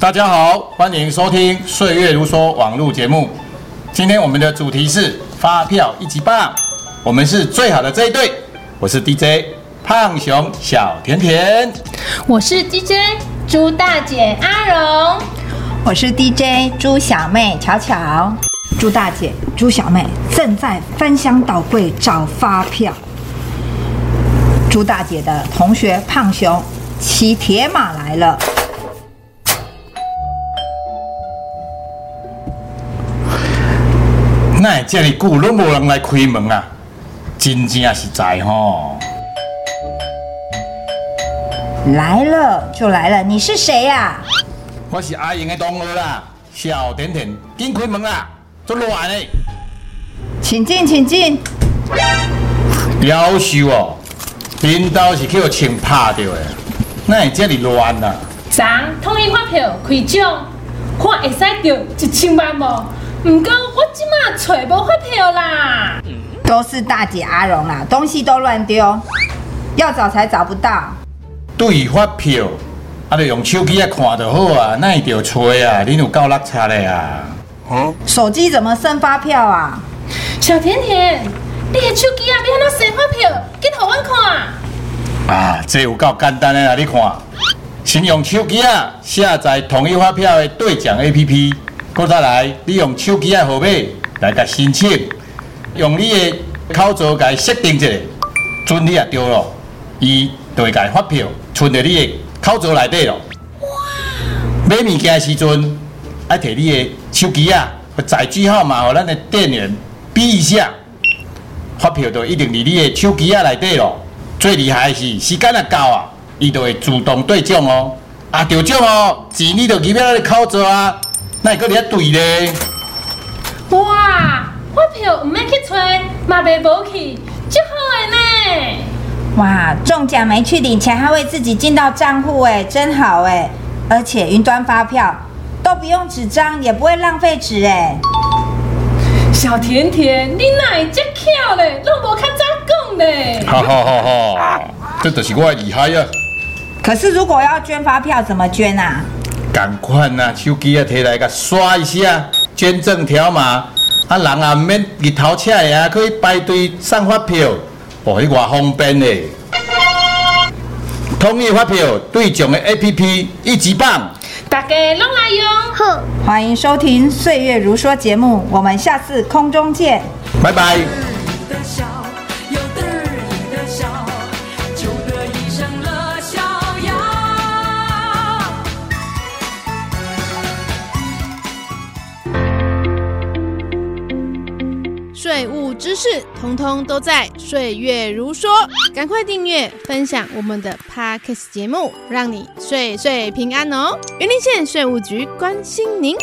大家好，欢迎收听《岁月如梭》网络节目。今天我们的主题是发票一级棒，我们是最好的这一对。我是 DJ 胖熊小甜甜，我是 DJ 朱大姐阿荣，我是 DJ 朱小妹巧巧。朱大姐、朱小妹正在翻箱倒柜找发票。朱大姐的同学胖熊骑铁马来了。那这里久拢无人来开门啊，真正实在吼。来了就来了，你是谁呀、啊？我是阿英的同学啦，小甜甜，紧开门啦，做乱呢。请进，请进。夭寿哦，领导是去我请拍着的，那会这里乱啊？昨统一发票开奖，看会使到一千万无？唔过我今嘛找无发票啦，都是大姐阿荣啦，东西都乱丢，要找才找不到。对发票，啊，就用手机啊看就好啊，那会着找啊？你有够落差的啊？嗯，手机怎么生发票啊？小甜甜，你的手机啊，要安怎生发票？给给我看。啊，这有够简单的啦，你看，先用手机啊下载统一发票的兑奖 APP。过再来，你用手机的号码来甲申请，用你的口座给设定一下，准你也对了，伊就会给发票存在你的口座内底了。买物件的时阵，爱摕你的手机啊，载具号码和咱的店员比一下，发票就一定伫你的手机啊内底了。最厉害的是时间啊到啊，伊就会自动兑奖哦。啊，得奖哦，钱你就入了你的口座啊。那个你还对咧？哇，发票唔免去找，嘛袂无去，足好诶呢。哇，中奖没去领钱，还会自己进到账户诶，真好诶。而且云端发票都不用纸张，也不会浪费纸诶。小甜甜，你哪会这么巧嘞？拢无较早讲嘞。哈哈哈哈！这就是我厉害呀。可是如果要捐发票，怎么捐啊？赶快呐，手机啊，摕来甲刷一下，捐赠条码，啊人啊唔免日头车呀，可以排队上发票，哦，迄偌方便嘞！统一发票兑奖的 APP 一级棒，大家拢来用。好，欢迎收听《岁月如梭》节目，我们下次空中见，拜拜。税务知识通通都在《岁月如梭》，赶快订阅分享我们的 Podcast 节目，让你岁岁平安哦！云林县税务局关心您。